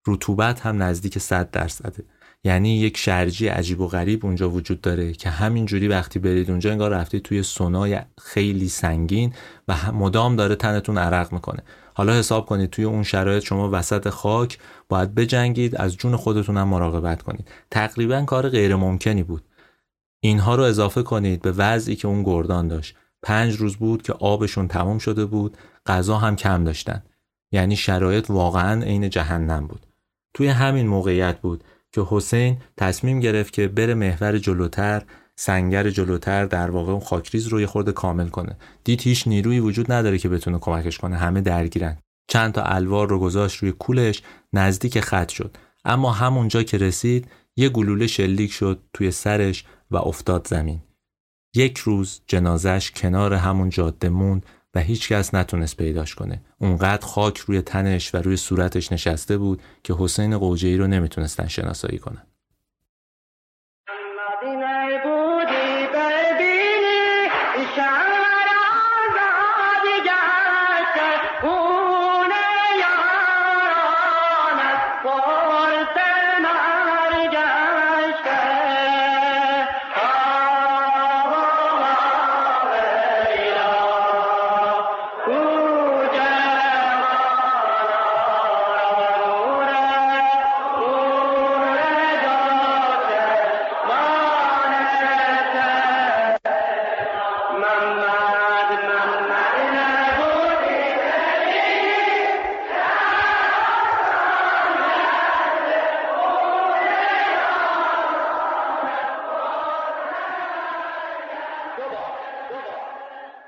رطوبت هم نزدیک 100 درصده. یعنی یک شرجی عجیب و غریب اونجا وجود داره که همینجوری وقتی برید اونجا انگار رفتید توی سونای خیلی سنگین و مدام داره تنتون عرق می‌کنه. حالا حساب کنید توی اون شرایط شما وسط خاک باید بجنگید از جون خودتون هم مراقبت کنید. تقریبا کار غیر ممکنی بود. اینها رو اضافه کنید به وضعی که اون گردان داشت. پنج روز بود که آبشون تمام شده بود غذا هم کم داشتن. یعنی شرایط واقعا عین جهنم بود. توی همین موقعیت بود که حسین تصمیم گرفت که بره محور جلوتر سنگر جلوتر در واقع اون خاکریز رو یه خورده کامل کنه. دید هیچ نیروی وجود نداره که بتونه کمکش کنه. همه درگیرن. چند تا الوار رو گذاشت روی کولش نزدیک خط شد. اما همونجا که رسید یه گلوله شلیک شد توی سرش و افتاد زمین. یک روز جنازش کنار همون جاده موند و هیچکس نتونست پیداش کنه. اونقدر خاک روی تنش و روی صورتش نشسته بود که حسین قوجهی رو نمی‌تونستن شناسایی کنن.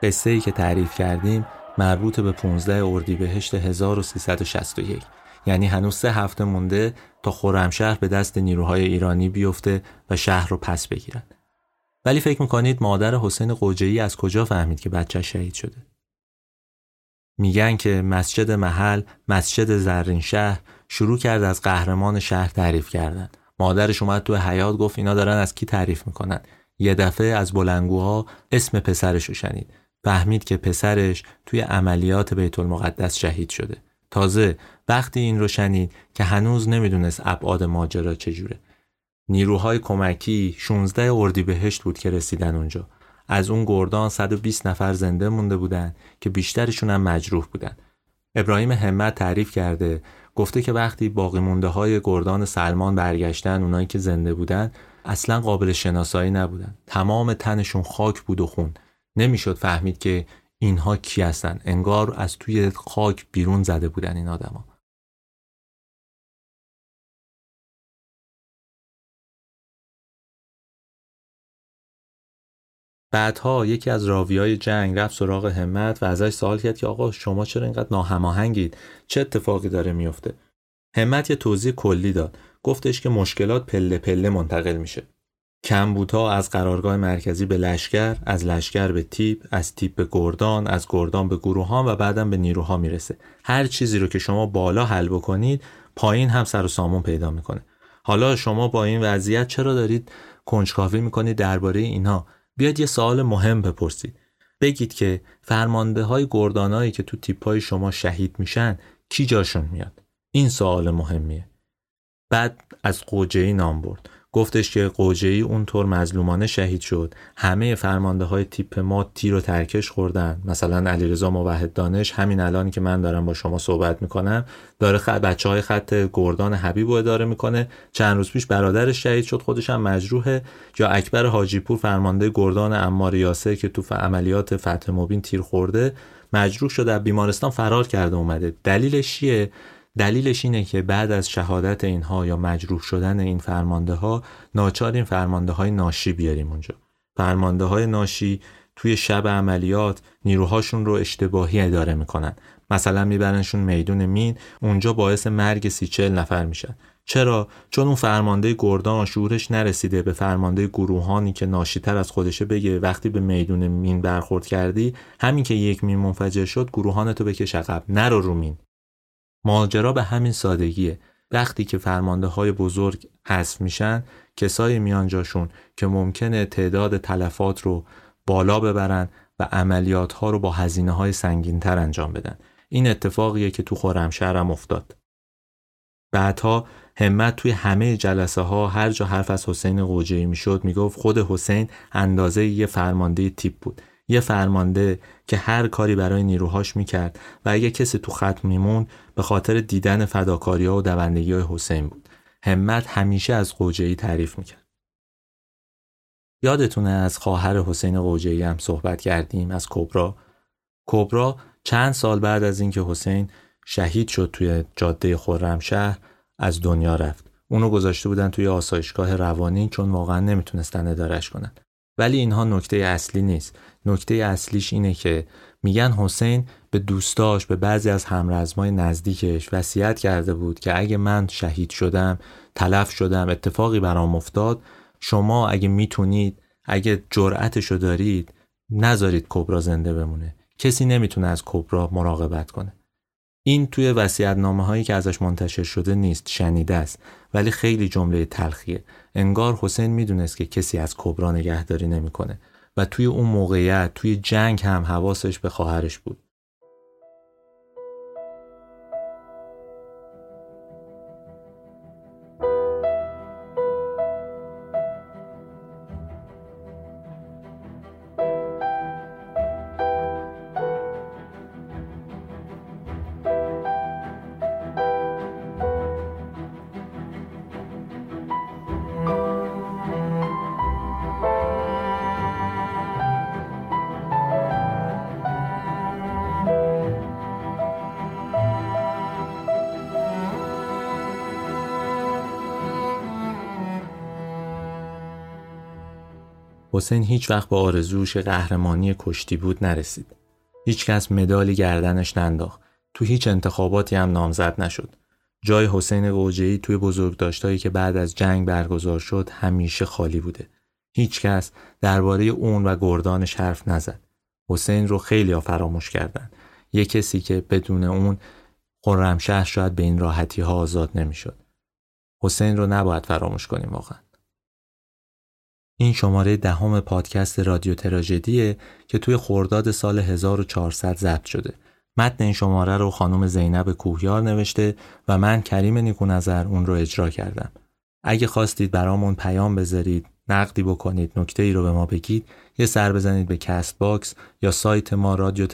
قصه ای که تعریف کردیم مربوط به 15 اردیبهشت 1361 یعنی هنوز سه هفته مونده تا خرمشهر به دست نیروهای ایرانی بیفته و شهر رو پس بگیرن. ولی فکر می‌کنید مادر حسین قوجهی از کجا فهمید که بچه شهید شده؟ میگن که مسجد محل مسجد زرین شهر شروع کرد از قهرمان شهر تعریف کردن. مادرش اومد تو حیات گفت اینا دارن از کی تعریف می‌کنن؟ یه دفعه از بلنگوها اسم پسرش رو شنید. فهمید که پسرش توی عملیات بیت المقدس شهید شده. تازه وقتی این رو شنید که هنوز نمی‌دونست ابعاد ماجرا چجوره. نیروهای کمکی 16 اردیبهشت بود که رسیدن اونجا. از اون گردان 120 نفر زنده مونده بودن که بیشترشون هم مجروح بودن. ابراهیم همت تعریف کرده گفته که وقتی باقی مونده های گردان سلمان برگشتن اونایی که زنده بودن اصلا قابل شناسایی نبودن. تمام تنشون خاک بود و خون. نمی‌شد فهمید که اینها کی هستن. انگار از توی خاک بیرون زده بودن این آدما. بعدها یکی از راویای جنگ رفت سراغ همت و ازش سوال کرد که آقا شما چرا اینقدر ناهماهنگید؟ چه اتفاقی داره میفته؟ همت یه توضیح کلی داد. گفتش که مشکلات پله پله منتقل میشه. کمبوتا از قرارگاه مرکزی به لشکر از لشکر به تیپ از تیپ به گردان از گردان به گروهان و بعدا به نیروها می‌رسه. هر چیزی رو که شما بالا حل بکنید پایین هم سر و سامون پیدا می‌کنه. حالا شما با این وضعیت چرا دارید کنجکاوی می‌کنید درباره اینها؟ بیاد یه سوال مهم بپرسید. بگید که فرمانده های گردانایی که تو تیپ های شما شهید میشن کی جاشون میاد؟ این سوال مهمیه. بعد از قوجهی نام برد. گفتش که قوجهی اونطور مظلومانه شهید شد. همه فرمانده های تیپ ما تیر و ترکش خوردن. مثلا علیرضا موحد دانش همین الانی که من دارم با شما صحبت می‌کنم داره خ... بچه های خط گردان حبیب رو اداره می‌کنه. چند روز پیش برادرش شهید شد خودش هم مجروحه. یا اکبر حاجی پور فرمانده گردان امار یاسر که تو عملیات فتح مبین تیر خورده مجروح شده بیمارستان فرار کرده اومده. دلیلش چیه؟ دلیلش اینه که بعد از شهادت اینها یا مجروح شدن این فرمانده ها ناچار این فرمانده های ناشی بیاریم اونجا. فرمانده های ناشی توی شب عملیات نیروهاشون رو اشتباهی اداره می‌کنن. مثلا میبرنشون میدون مین اونجا باعث مرگ سی چل نفر میشن. چرا؟ چون اون فرمانده گردان شعورش نرسیده به فرمانده گروهانی که ناشیتر از خودشه بگه وقتی به میدون مین برخورد کردی همین که یک مین منفجر شد گروهانتو بکش عقب نرو رو مین. ماجرا به همین سادگیه. وقتی که فرمانده های بزرگ حذف میشن کسای میانجاشون که ممکنه تعداد تلفات رو بالا ببرن و عملیات ها رو با هزینه های سنگین تر انجام بدن. این اتفاقیه که تو خرمشهر هم افتاد. بعدها همت توی همه جلسه ها هر جا حرف از حسین قوجهی می‌شد می‌گفت خود حسین اندازه یه فرمانده تیپ بود. یه فرمانده که هر کاری برای نیروهاش می‌کرد و اگه کسی تو خط میمون به خاطر دیدن فداکاری ها و دوندگی های حسین بود. همت همیشه از قوجهی تعریف می‌کرد. یادتونه از خواهر حسین قوجهی هم صحبت کردیم از کبرا؟ کبرا چند سال بعد از اینکه حسین شهید شد توی جاده خرمشهر از دنیا رفت. اونو گذاشته بودن توی آسایشگاه روانی چون واقعا نمی‌تونستن ادارش کنن. ولی اینها نکته اصلی نیست. نکته اصلیش اینه که میگن حسین به دوستاش به بعضی از همرزمای نزدیکش وصیت کرده بود که اگه من شهید شدم تلف شدم اتفاقی برام افتاد شما اگه می‌تونید اگه جرأتشو دارید نذارید کبرا زنده بمونه. کسی نمی‌تونه از کبرا مراقبت کنه. این توی وصیت نامه هایی که ازش منتشر شده نیست شنیده است ولی خیلی جمله تلخیه. انگار حسین می‌دونست که کسی از کبرا نگهداری نمی‌کنه. و توی اون موقعیت توی جنگ هم حواسش به خواهرش بود. حسین هیچ وقت به آرزوش قهرمانی کشتی بود نرسید. هیچکس مدالی گردنش ننداخت. تو هیچ انتخاباتی هم نامزد نشد. جای حسین قوجهی توی بزرگداشتایی که بعد از جنگ برگزار شد همیشه خالی بوده. هیچکس درباره اون و گردانش حرف نزد. حسین رو خیلی فراموش کردن. یه کسی که بدون اون خرمشهر شاید به این راحتی ها آزاد نمی‌شد. حسین رو نباید فراموش کنیم واقعا. این شماره دهم پادکست رادیو تراژدیه که توی خرداد سال 1400 ضبط شده. متن این شماره رو خانم زینب کوهیار نوشته و من کریم نیکونظر اون رو اجرا کردم. اگه خواستید برامون پیام بذارید، نقدی بکنید، نکته ای رو به ما بگید، یه سر بزنید به Castbox یا سایت ما رادیو